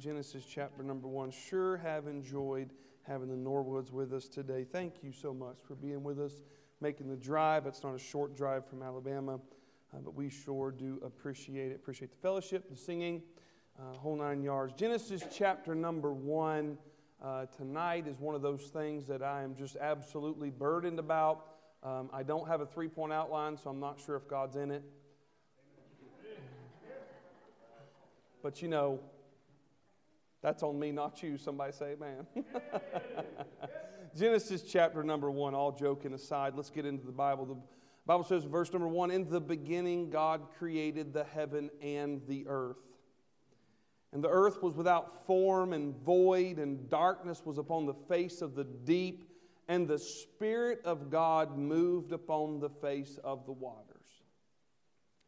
Genesis chapter number one. Sure have enjoyed having the Norwoods with us today. Thank you so much for being with us, making the drive. It's not a short drive from Alabama, uh, but we sure do appreciate it. Appreciate the fellowship, the singing, uh, whole nine yards. Genesis chapter number one. Uh, tonight is one of those things that I am just absolutely burdened about. Um, I don't have a three point outline, so I'm not sure if God's in it. But you know, that's on me, not you. Somebody say amen. Genesis chapter number one, all joking aside, let's get into the Bible. The Bible says, verse number one In the beginning, God created the heaven and the earth. And the earth was without form and void, and darkness was upon the face of the deep, and the Spirit of God moved upon the face of the waters.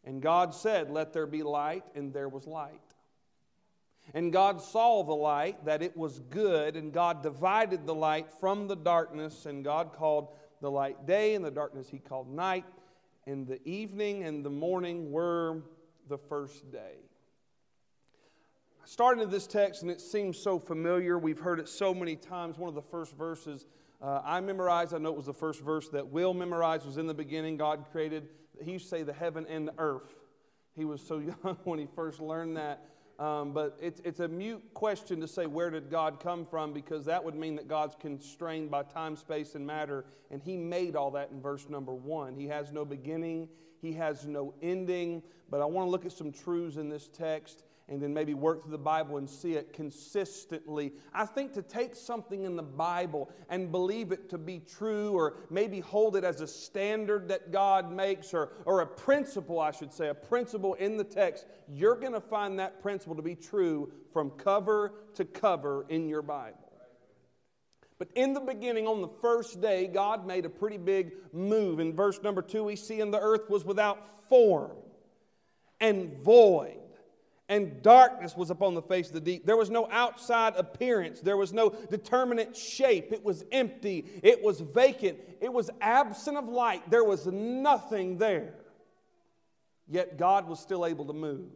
And God said, Let there be light, and there was light. And God saw the light, that it was good, and God divided the light from the darkness, and God called the light day, and the darkness he called night. And the evening and the morning were the first day. I started this text, and it seems so familiar. We've heard it so many times. One of the first verses uh, I memorized, I know it was the first verse that Will memorized, was in the beginning, God created, he used to say the heaven and the earth. He was so young when he first learned that. Um, but it's, it's a mute question to say, where did God come from? Because that would mean that God's constrained by time, space, and matter. And He made all that in verse number one. He has no beginning, He has no ending. But I want to look at some truths in this text and then maybe work through the Bible and see it consistently. I think to take something in the Bible and believe it to be true, or maybe hold it as a standard that God makes, or, or a principle, I should say, a principle in the text, you're going to find that principle to be true from cover to cover in your Bible. But in the beginning, on the first day, God made a pretty big move. In verse number two, we see, and the earth was without form and void and darkness was upon the face of the deep. There was no outside appearance, there was no determinate shape. It was empty, it was vacant, it was absent of light. There was nothing there. Yet God was still able to move.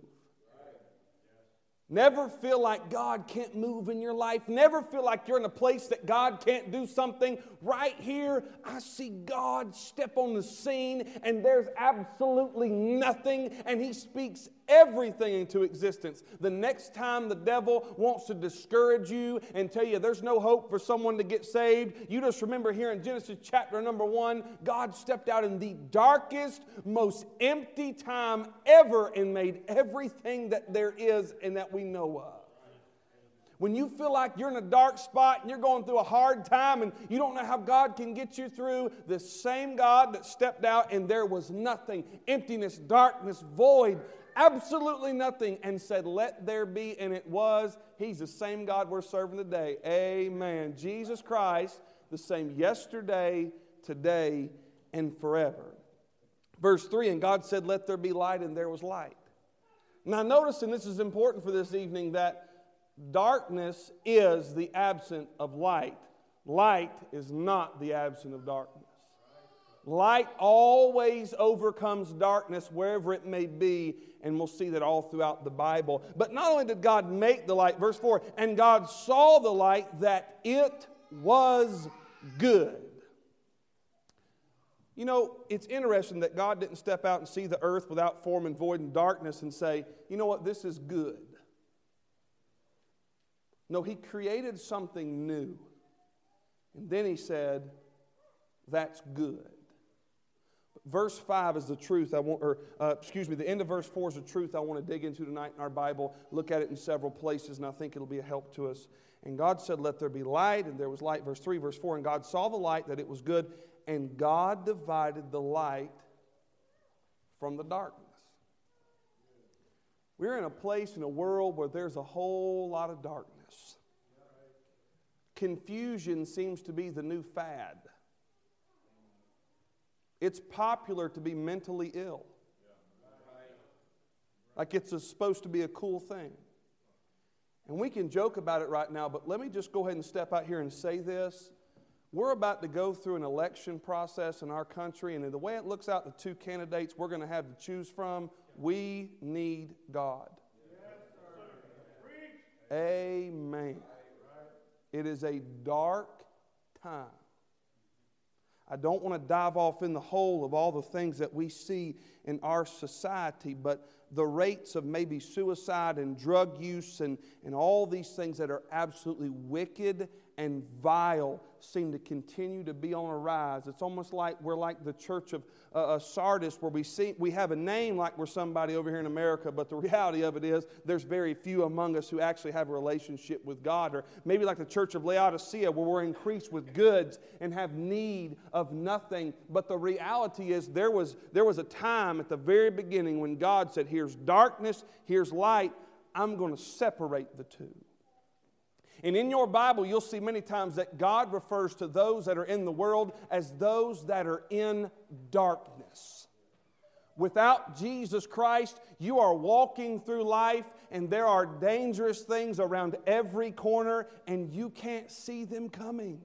Never feel like God can't move in your life. Never feel like you're in a place that God can't do something. Right here, I see God step on the scene and there's absolutely nothing, and He speaks everything into existence. The next time the devil wants to discourage you and tell you there's no hope for someone to get saved, you just remember here in Genesis chapter number one, God stepped out in the darkest, most empty time ever and made everything that there is and that we know of. When you feel like you're in a dark spot and you're going through a hard time and you don't know how God can get you through, the same God that stepped out and there was nothing emptiness, darkness, void, absolutely nothing, and said, Let there be, and it was. He's the same God we're serving today. Amen. Jesus Christ, the same yesterday, today, and forever. Verse 3 And God said, Let there be light, and there was light. Now, notice, and this is important for this evening, that darkness is the absence of light. Light is not the absence of darkness. Light always overcomes darkness wherever it may be, and we'll see that all throughout the Bible. But not only did God make the light, verse 4, and God saw the light that it was good. You know, it's interesting that God didn't step out and see the earth without form and void and darkness and say, you know what, this is good. No, He created something new. And then He said, that's good. Verse 5 is the truth I want, or uh, excuse me, the end of verse 4 is the truth I want to dig into tonight in our Bible. Look at it in several places, and I think it'll be a help to us. And God said, Let there be light, and there was light. Verse 3, verse 4, and God saw the light that it was good, and God divided the light from the darkness. We're in a place in a world where there's a whole lot of darkness. Confusion seems to be the new fad. It's popular to be mentally ill. Like it's a, supposed to be a cool thing. And we can joke about it right now, but let me just go ahead and step out here and say this. We're about to go through an election process in our country, and the way it looks out, the two candidates we're going to have to choose from, we need God. Amen. It is a dark time. I don't want to dive off in the hole of all the things that we see in our society, but the rates of maybe suicide and drug use and, and all these things that are absolutely wicked and vile seem to continue to be on a rise. It's almost like we're like the church of uh, uh, Sardis, where we see we have a name like we're somebody over here in America, but the reality of it is there's very few among us who actually have a relationship with God. Or maybe like the church of Laodicea, where we're increased with goods and have need of nothing. But the reality is there was there was a time at the very beginning when God said, "Here's darkness, here's light. I'm going to separate the two." And in your Bible, you'll see many times that God refers to those that are in the world as those that are in darkness. Without Jesus Christ, you are walking through life and there are dangerous things around every corner and you can't see them coming.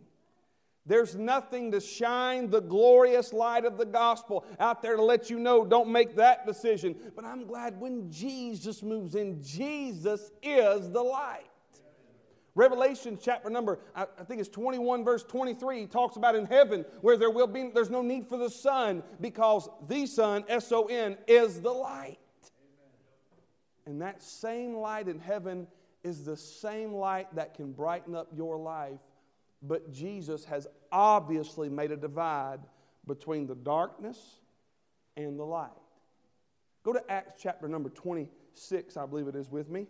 There's nothing to shine the glorious light of the gospel out there to let you know, don't make that decision. But I'm glad when Jesus moves in, Jesus is the light. Revelation chapter number, I think it's 21, verse 23, he talks about in heaven where there will be, there's no need for the sun because the sun, S O N, is the light. And that same light in heaven is the same light that can brighten up your life. But Jesus has obviously made a divide between the darkness and the light. Go to Acts chapter number 26, I believe it is with me.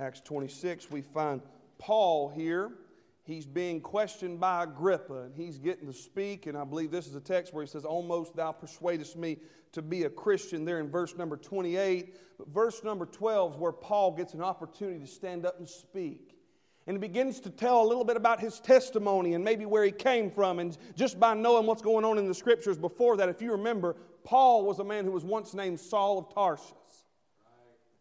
Acts 26, we find Paul here. He's being questioned by Agrippa, and he's getting to speak. And I believe this is a text where he says, Almost thou persuadest me to be a Christian, there in verse number 28. But verse number 12 is where Paul gets an opportunity to stand up and speak. And he begins to tell a little bit about his testimony and maybe where he came from. And just by knowing what's going on in the scriptures before that, if you remember, Paul was a man who was once named Saul of Tarsus.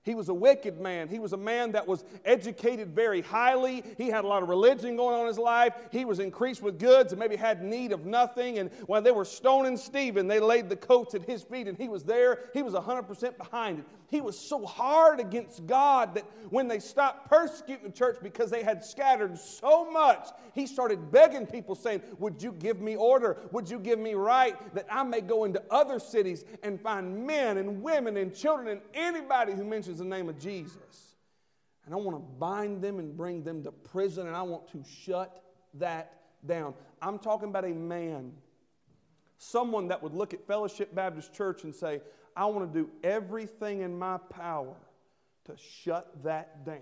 He was a wicked man. He was a man that was educated very highly. He had a lot of religion going on in his life. He was increased with goods and maybe had need of nothing. And while they were stoning Stephen, they laid the coats at his feet and he was there. He was 100% behind it. He was so hard against God that when they stopped persecuting the church because they had scattered so much, he started begging people, saying, Would you give me order? Would you give me right that I may go into other cities and find men and women and children and anybody who mentions the name of Jesus? And I want to bind them and bring them to prison, and I want to shut that down. I'm talking about a man, someone that would look at Fellowship Baptist Church and say, I want to do everything in my power to shut that down.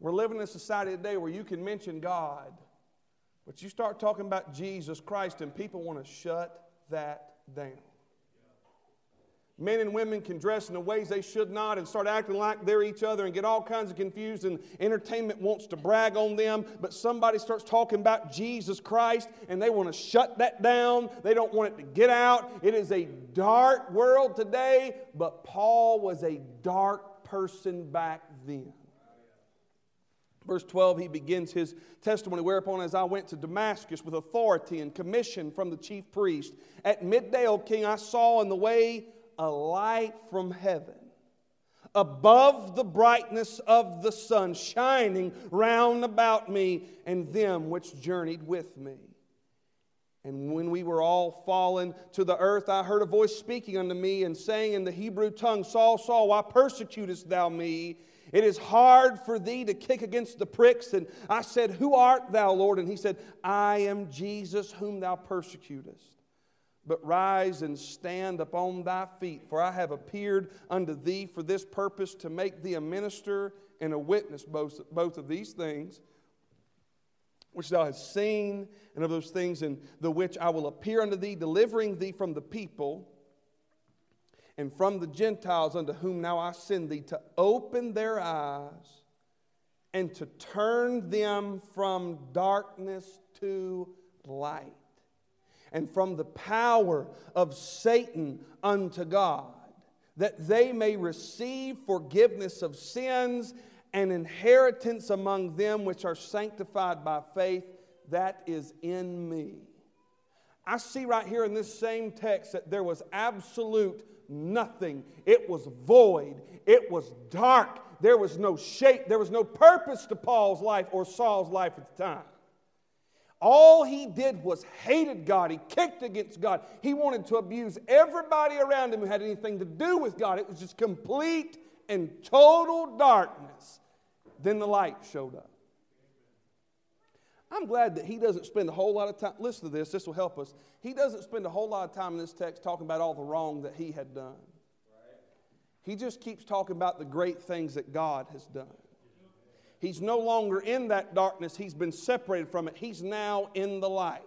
We're living in a society today where you can mention God, but you start talking about Jesus Christ and people want to shut that down. Men and women can dress in the ways they should not and start acting like they're each other and get all kinds of confused, and entertainment wants to brag on them. But somebody starts talking about Jesus Christ and they want to shut that down. They don't want it to get out. It is a dark world today, but Paul was a dark person back then. Verse 12, he begins his testimony. Whereupon, as I went to Damascus with authority and commission from the chief priest, at midday, O king, I saw in the way a light from heaven above the brightness of the sun, shining round about me and them which journeyed with me. And when we were all fallen to the earth, I heard a voice speaking unto me and saying in the Hebrew tongue, Saul, Saul, why persecutest thou me? It is hard for thee to kick against the pricks. And I said, Who art thou, Lord? And he said, I am Jesus whom thou persecutest. But rise and stand upon thy feet, for I have appeared unto thee for this purpose to make thee a minister and a witness both, both of these things which thou hast seen, and of those things in the which I will appear unto thee, delivering thee from the people and from the Gentiles unto whom now I send thee, to open their eyes and to turn them from darkness to light and from the power of Satan unto God, that they may receive forgiveness of sins and inheritance among them which are sanctified by faith that is in me. I see right here in this same text that there was absolute nothing. It was void. It was dark. There was no shape. There was no purpose to Paul's life or Saul's life at the time. All he did was hated God. He kicked against God. He wanted to abuse everybody around him who had anything to do with God. It was just complete and total darkness. Then the light showed up. I'm glad that he doesn't spend a whole lot of time. Listen to this, this will help us. He doesn't spend a whole lot of time in this text talking about all the wrong that he had done. He just keeps talking about the great things that God has done. He's no longer in that darkness, he's been separated from it. He's now in the light.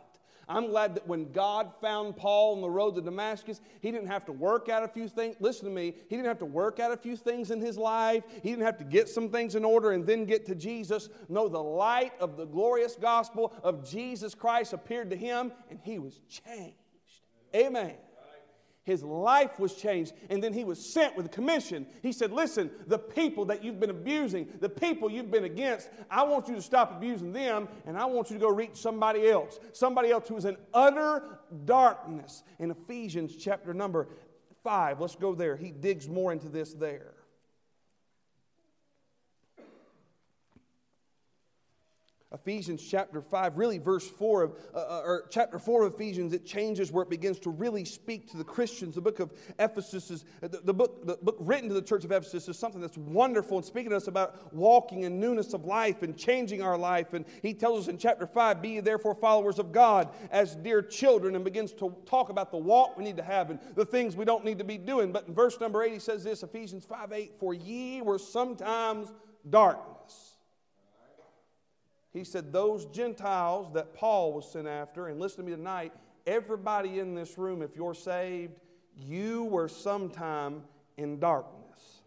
I'm glad that when God found Paul on the road to Damascus, he didn't have to work out a few things. Listen to me. He didn't have to work out a few things in his life. He didn't have to get some things in order and then get to Jesus. No, the light of the glorious gospel of Jesus Christ appeared to him and he was changed. Amen. His life was changed, and then he was sent with a commission. He said, Listen, the people that you've been abusing, the people you've been against, I want you to stop abusing them, and I want you to go reach somebody else, somebody else who is in utter darkness. In Ephesians chapter number five, let's go there. He digs more into this there. Ephesians chapter 5, really verse 4 of, uh, uh, or chapter 4 of Ephesians, it changes where it begins to really speak to the Christians. The book of Ephesus is, uh, the, the, book, the book written to the church of Ephesus is something that's wonderful and speaking to us about walking in newness of life and changing our life. And he tells us in chapter 5, be therefore followers of God as dear children, and begins to talk about the walk we need to have and the things we don't need to be doing. But in verse number 8, he says this Ephesians 5 8, for ye were sometimes darkness he said, Those Gentiles that Paul was sent after, and listen to me tonight, everybody in this room, if you're saved, you were sometime in darkness.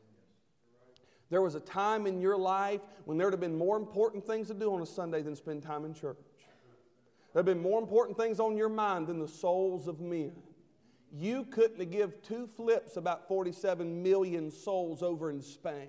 There was a time in your life when there would have been more important things to do on a Sunday than spend time in church. There have been more important things on your mind than the souls of men. You couldn't give two flips about 47 million souls over in Spain.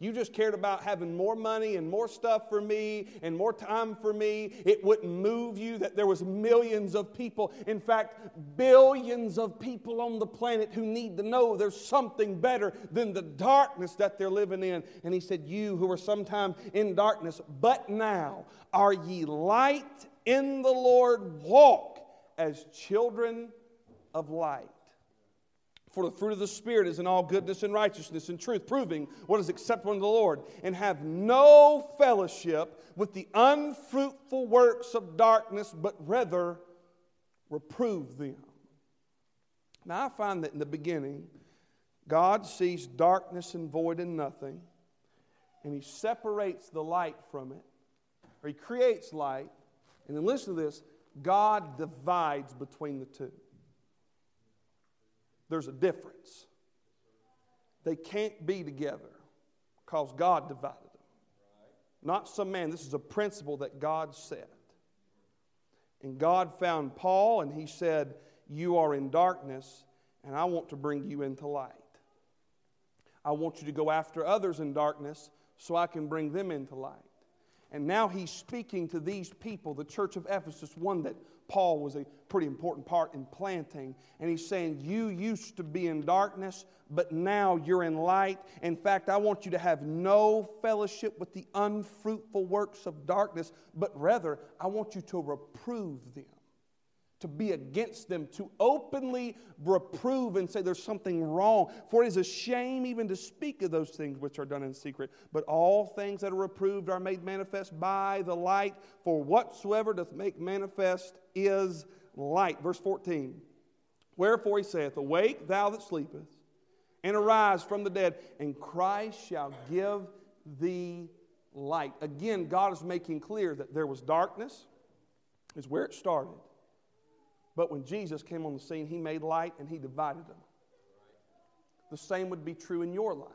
You just cared about having more money and more stuff for me and more time for me. It wouldn't move you that there was millions of people, in fact, billions of people on the planet who need to know there's something better than the darkness that they're living in. And he said, "You who were sometime in darkness, but now are ye light in the Lord, walk as children of light." For the fruit of the Spirit is in all goodness and righteousness and truth, proving what is acceptable unto the Lord, and have no fellowship with the unfruitful works of darkness, but rather reprove them. Now, I find that in the beginning, God sees darkness and void and nothing, and He separates the light from it, or He creates light, and then listen to this God divides between the two there's a difference. They can't be together because God divided them. Not some man. This is a principle that God set. And God found Paul and he said, You are in darkness, and I want to bring you into light. I want you to go after others in darkness so I can bring them into light. And now he's speaking to these people, the church of Ephesus, one that Paul was a pretty important part in planting. And he's saying, You used to be in darkness, but now you're in light. In fact, I want you to have no fellowship with the unfruitful works of darkness, but rather, I want you to reprove them to be against them, to openly reprove and say there's something wrong. For it is a shame even to speak of those things which are done in secret. But all things that are reproved are made manifest by the light, for whatsoever doth make manifest is light. Verse 14 Wherefore he saith, Awake, thou that sleepest, and arise from the dead, and Christ shall give thee light. Again, God is making clear that there was darkness, is where it started. But when Jesus came on the scene, he made light and he divided them. The same would be true in your life.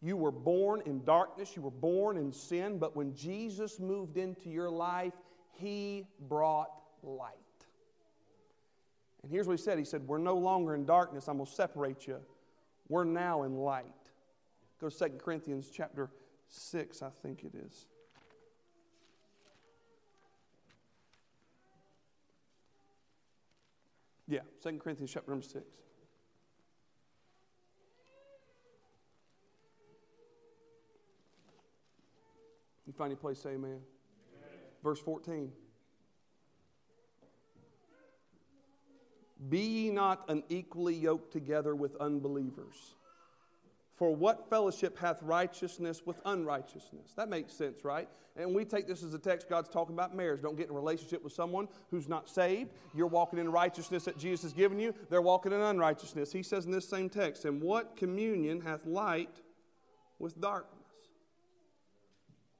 You were born in darkness, you were born in sin, but when Jesus moved into your life, he brought light. And here's what he said He said, We're no longer in darkness, I'm going to separate you. We're now in light. Go to 2 Corinthians chapter 6, I think it is. Yeah, 2 Corinthians chapter number 6. You find your place, say amen. amen. Verse 14. Be ye not unequally yoked together with unbelievers. For what fellowship hath righteousness with unrighteousness? That makes sense, right? And we take this as a text, God's talking about marriage. Don't get in a relationship with someone who's not saved. You're walking in righteousness that Jesus has given you, they're walking in unrighteousness. He says in this same text, And what communion hath light with darkness?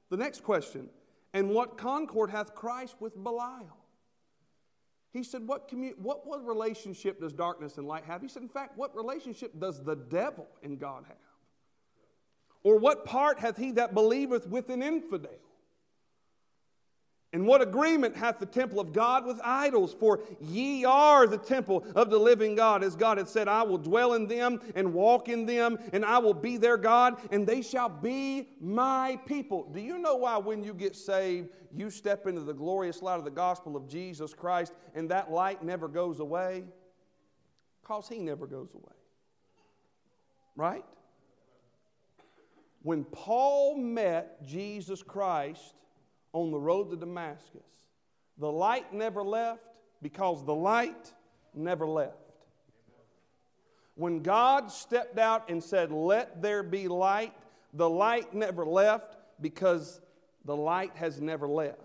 The next question, And what concord hath Christ with Belial? He said, what, commu- what, what relationship does darkness and light have? He said, In fact, what relationship does the devil and God have? Or what part hath he that believeth with an infidel? And what agreement hath the temple of God with idols? For ye are the temple of the living God. As God had said, I will dwell in them and walk in them, and I will be their God, and they shall be my people. Do you know why, when you get saved, you step into the glorious light of the gospel of Jesus Christ, and that light never goes away? Because he never goes away. Right? When Paul met Jesus Christ on the road to Damascus, the light never left because the light never left. When God stepped out and said, Let there be light, the light never left because the light has never left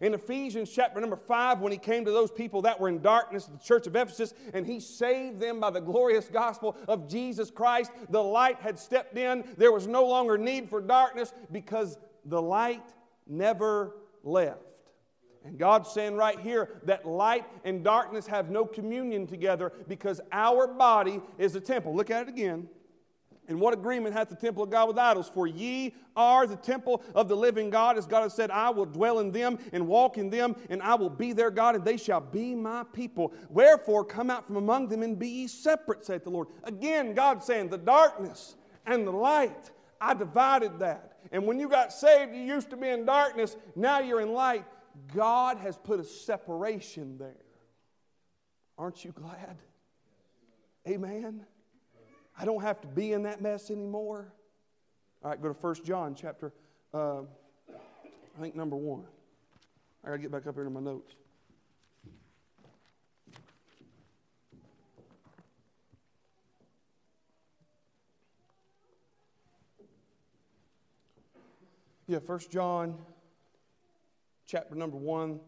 in Ephesians chapter number 5 when he came to those people that were in darkness the church of Ephesus and he saved them by the glorious gospel of Jesus Christ. The light had stepped in. There was no longer need for darkness because the light never left. And God's saying right here that light and darkness have no communion together because our body is a temple. Look at it again. And what agreement hath the temple of God with idols? For ye are the temple of the living God, as God has said, I will dwell in them and walk in them, and I will be their God, and they shall be my people. Wherefore, come out from among them and be ye separate, saith the Lord. Again, God saying, the darkness and the light, I divided that. And when you got saved, you used to be in darkness, now you're in light. God has put a separation there. Aren't you glad? Amen. I don't have to be in that mess anymore. All right, go to 1 John chapter, uh, I think number 1. I got to get back up here to my notes. Yeah, 1 John chapter number 1.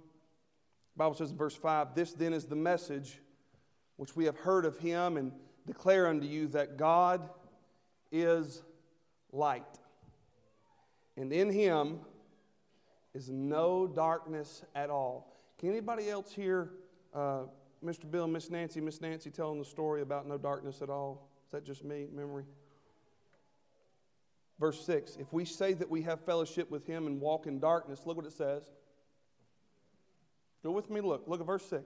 Bible says in verse 5, This then is the message which we have heard of him and declare unto you that God is light, and in him is no darkness at all. Can anybody else hear uh, Mr. Bill, Miss Nancy, Miss Nancy telling the story about no darkness at all? Is that just me, memory? Verse 6 If we say that we have fellowship with him and walk in darkness, look what it says. Go with me, look. Look at verse 6.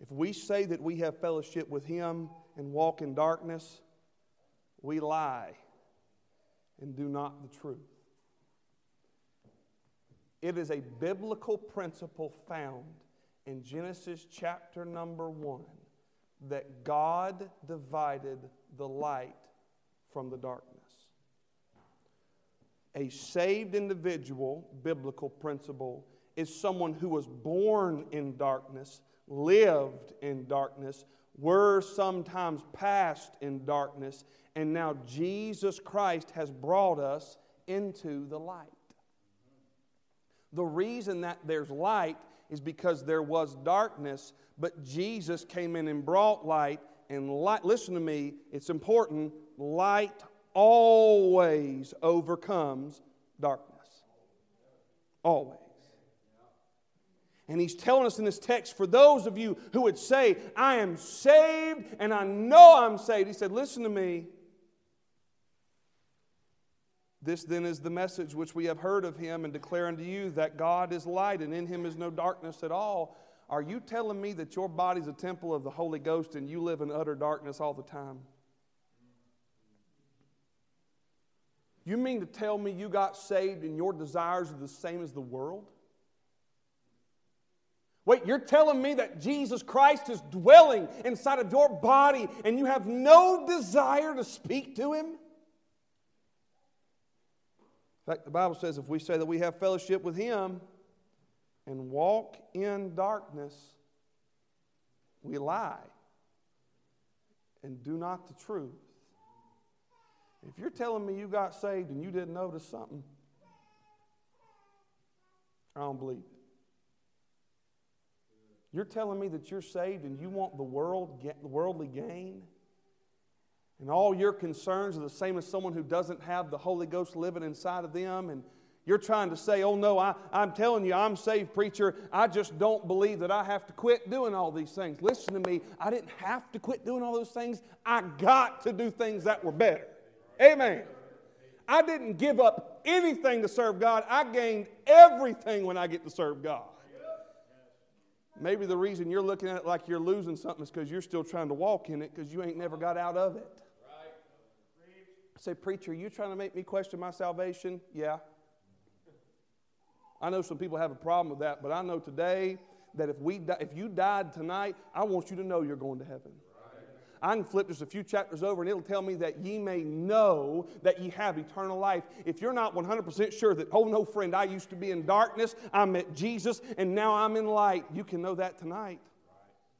If we say that we have fellowship with him and walk in darkness, we lie and do not the truth. It is a biblical principle found in Genesis chapter number one that God divided the light from the darkness. A saved individual, biblical principle, is someone who was born in darkness, lived in darkness, were sometimes passed in darkness, and now Jesus Christ has brought us into the light. The reason that there's light is because there was darkness, but Jesus came in and brought light. And light, listen to me, it's important. Light always overcomes darkness. Always. And he's telling us in this text for those of you who would say, I am saved and I know I'm saved. He said, Listen to me. This then is the message which we have heard of him and declare unto you that God is light and in him is no darkness at all. Are you telling me that your body's a temple of the Holy Ghost and you live in utter darkness all the time? You mean to tell me you got saved and your desires are the same as the world? Wait, you're telling me that Jesus Christ is dwelling inside of your body and you have no desire to speak to him? In fact, the Bible says if we say that we have fellowship with him and walk in darkness, we lie and do not the truth. If you're telling me you got saved and you didn't notice something, I don't believe. You're telling me that you're saved and you want the world, worldly gain? And all your concerns are the same as someone who doesn't have the Holy Ghost living inside of them and you're trying to say, oh no, I, I'm telling you, I'm saved, preacher. I just don't believe that I have to quit doing all these things. Listen to me. I didn't have to quit doing all those things. I got to do things that were better. Amen. I didn't give up anything to serve God. I gained everything when I get to serve God. Maybe the reason you're looking at it like you're losing something is because you're still trying to walk in it because you ain't never got out of it. I say, Preacher, you trying to make me question my salvation? Yeah. I know some people have a problem with that, but I know today that if, we di- if you died tonight, I want you to know you're going to heaven. I can flip just a few chapters over and it'll tell me that ye may know that ye have eternal life. If you're not 100% sure that, oh no, friend, I used to be in darkness, I met Jesus, and now I'm in light, you can know that tonight.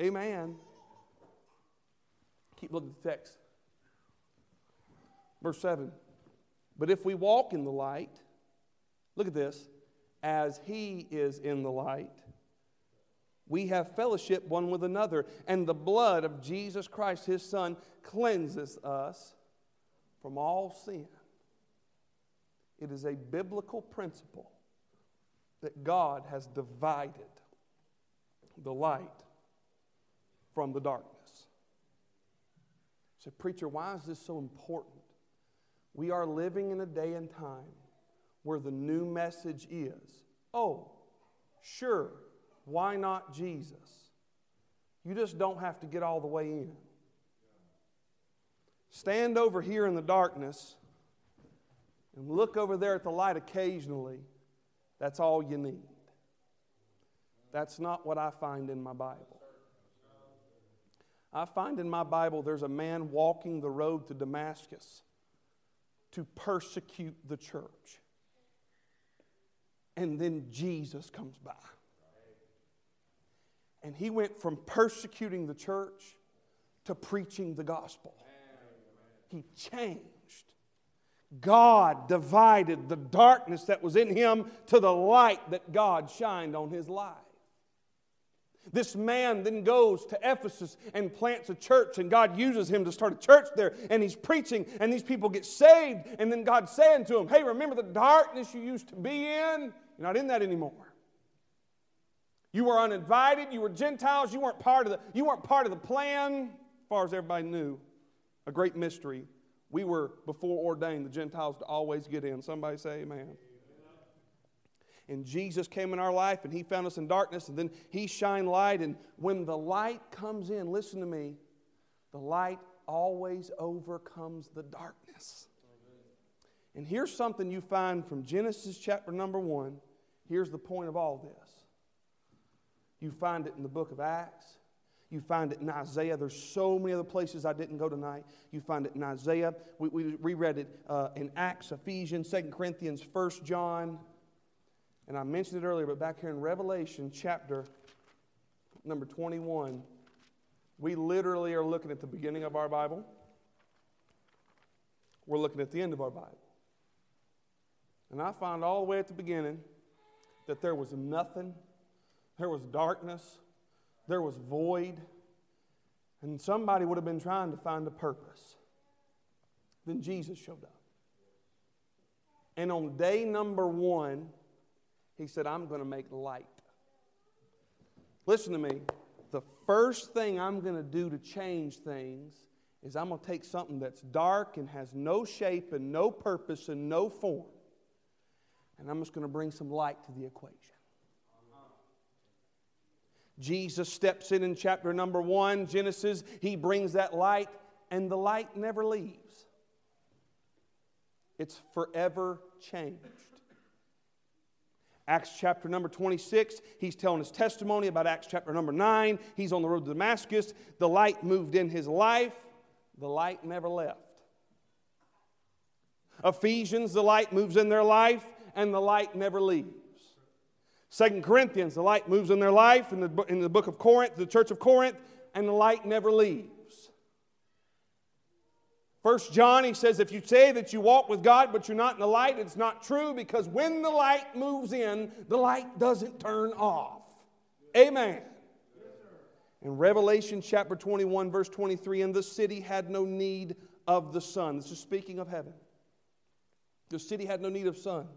Amen. Keep looking at the text. Verse 7. But if we walk in the light, look at this as he is in the light. We have fellowship one with another, and the blood of Jesus Christ, his Son, cleanses us from all sin. It is a biblical principle that God has divided the light from the darkness. So, preacher, why is this so important? We are living in a day and time where the new message is. Oh, sure, why not Jesus? You just don't have to get all the way in. Stand over here in the darkness and look over there at the light occasionally. That's all you need. That's not what I find in my Bible. I find in my Bible there's a man walking the road to Damascus to persecute the church and then Jesus comes by. And he went from persecuting the church to preaching the gospel. He changed. God divided the darkness that was in him to the light that God shined on his life. This man then goes to Ephesus and plants a church, and God uses him to start a church there. And he's preaching, and these people get saved. And then God's saying to him, Hey, remember the darkness you used to be in? You're not in that anymore. You were uninvited, you were Gentiles, you weren't part of the, you weren't part of the plan, as far as everybody knew. A great mystery. We were before ordained the Gentiles to always get in. Somebody say amen. And Jesus came in our life and he found us in darkness and then he shined light. And when the light comes in, listen to me, the light always overcomes the darkness. And here's something you find from Genesis chapter number one Here's the point of all this you find it in the book of Acts. You find it in Isaiah. There's so many other places I didn't go tonight. You find it in Isaiah. We, we reread it uh, in Acts, Ephesians, Second Corinthians, First John. And I mentioned it earlier, but back here in Revelation chapter number 21, we literally are looking at the beginning of our Bible. We're looking at the end of our Bible. And I find all the way at the beginning that there was nothing, there was darkness, there was void, and somebody would have been trying to find a purpose. Then Jesus showed up. And on day number one, he said, I'm going to make light. Listen to me. The first thing I'm going to do to change things is I'm going to take something that's dark and has no shape and no purpose and no form and I'm just going to bring some light to the equation. Jesus steps in in chapter number one, Genesis. He brings that light, and the light never leaves. It's forever changed. Acts chapter number 26, he's telling his testimony about Acts chapter number 9. He's on the road to Damascus. The light moved in his life, the light never left. Ephesians, the light moves in their life, and the light never leaves. Second Corinthians, the light moves in their life in the, in the book of Corinth, the church of Corinth, and the light never leaves. First John, he says, if you say that you walk with God, but you're not in the light, it's not true because when the light moves in, the light doesn't turn off. Amen. In Revelation chapter 21, verse 23, and the city had no need of the sun. This is speaking of heaven. The city had no need of sun,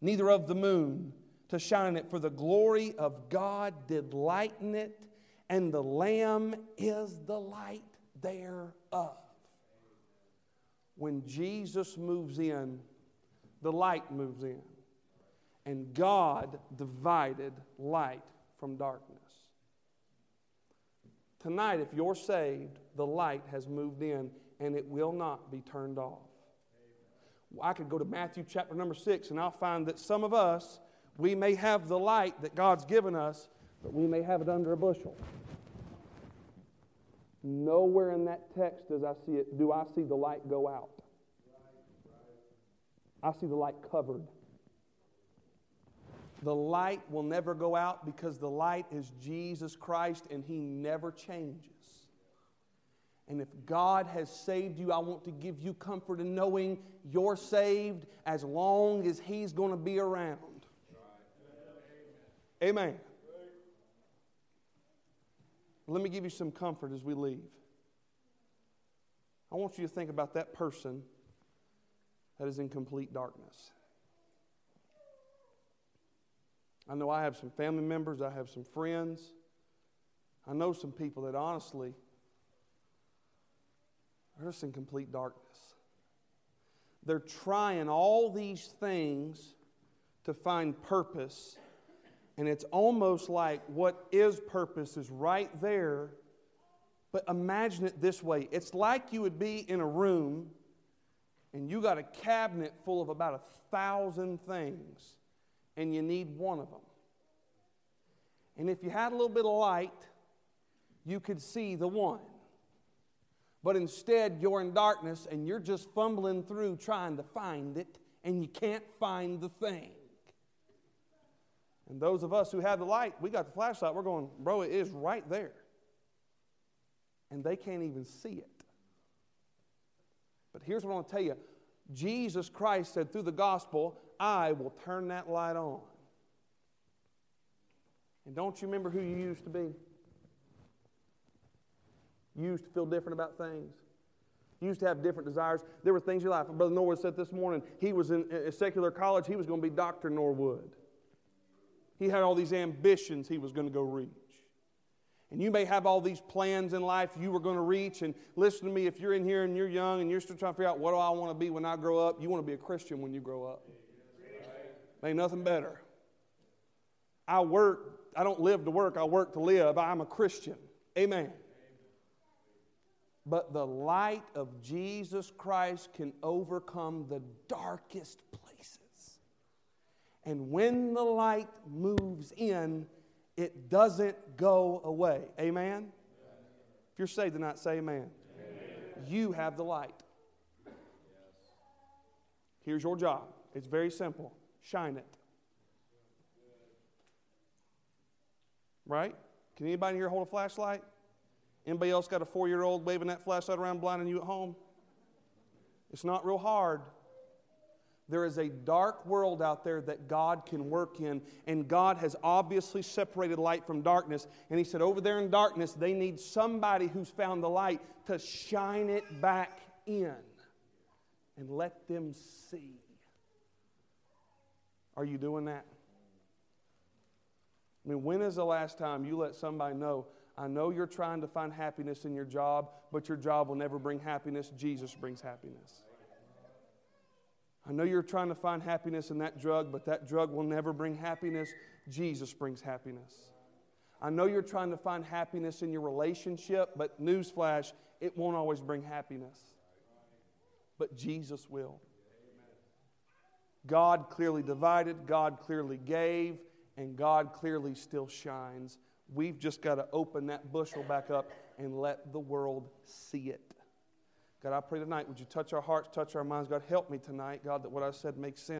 neither of the moon to shine it, for the glory of God did lighten it, and the Lamb is the light thereof when Jesus moves in, the light moves in. And God divided light from darkness. Tonight, if you're saved, the light has moved in and it will not be turned off. I could go to Matthew chapter number six and I'll find that some of us, we may have the light that God's given us, but we may have it under a bushel. Nowhere in that text does I see it, do I see the light go out. I see the light covered. The light will never go out because the light is Jesus Christ and He never changes. And if God has saved you, I want to give you comfort in knowing you're saved as long as He's going to be around. Amen. Let me give you some comfort as we leave. I want you to think about that person that is in complete darkness. I know I have some family members, I have some friends, I know some people that honestly are just in complete darkness. They're trying all these things to find purpose and it's almost like what is purpose is right there. But imagine it this way it's like you would be in a room and you got a cabinet full of about a thousand things, and you need one of them. And if you had a little bit of light, you could see the one. But instead, you're in darkness and you're just fumbling through trying to find it, and you can't find the thing. And those of us who have the light, we got the flashlight, we're going, bro, it is right there. And they can't even see it. But here's what I want to tell you Jesus Christ said through the gospel, I will turn that light on. And don't you remember who you used to be? You used to feel different about things. You used to have different desires. There were things in your life. Brother Norwood said this morning he was in a secular college, he was going to be Dr. Norwood. He had all these ambitions he was going to go reach. And you may have all these plans in life you were going to reach. And listen to me, if you're in here and you're young and you're still trying to figure out what do I want to be when I grow up, you want to be a Christian when you grow up. Ain't nothing better. I work, I don't live to work, I work to live. I'm a Christian. Amen. But the light of Jesus Christ can overcome the darkest places. And when the light moves in, it doesn't go away. Amen? If you're saved tonight, say amen. amen. You have the light. Here's your job it's very simple shine it. Right? Can anybody here hold a flashlight? Anybody else got a four year old waving that flashlight around blinding you at home? It's not real hard. There is a dark world out there that God can work in, and God has obviously separated light from darkness. And He said, Over there in darkness, they need somebody who's found the light to shine it back in and let them see. Are you doing that? I mean, when is the last time you let somebody know, I know you're trying to find happiness in your job, but your job will never bring happiness. Jesus brings happiness. I know you're trying to find happiness in that drug, but that drug will never bring happiness. Jesus brings happiness. I know you're trying to find happiness in your relationship, but newsflash, it won't always bring happiness. But Jesus will. God clearly divided, God clearly gave, and God clearly still shines. We've just got to open that bushel back up and let the world see it. God, I pray tonight, would you touch our hearts, touch our minds? God, help me tonight, God, that what I said makes sense.